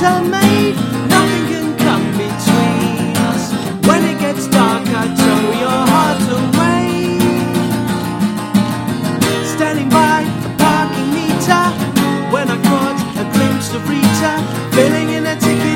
made, nothing can come between us. When it gets dark, I tow your heart away. Standing by a parking meter, when I caught a glimpse of Rita, filling in a ticket.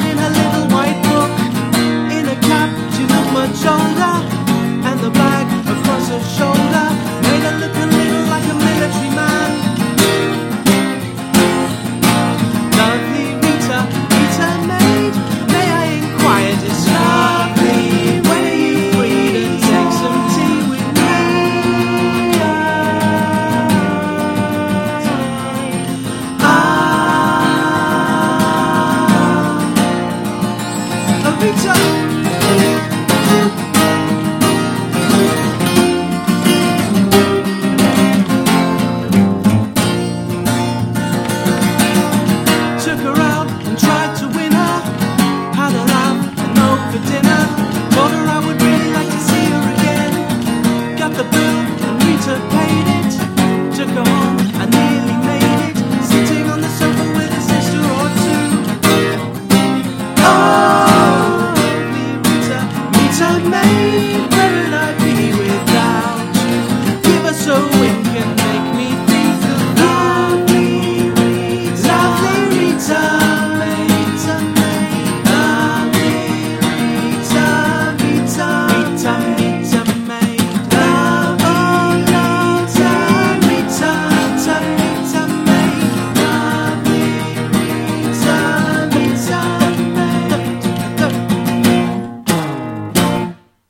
time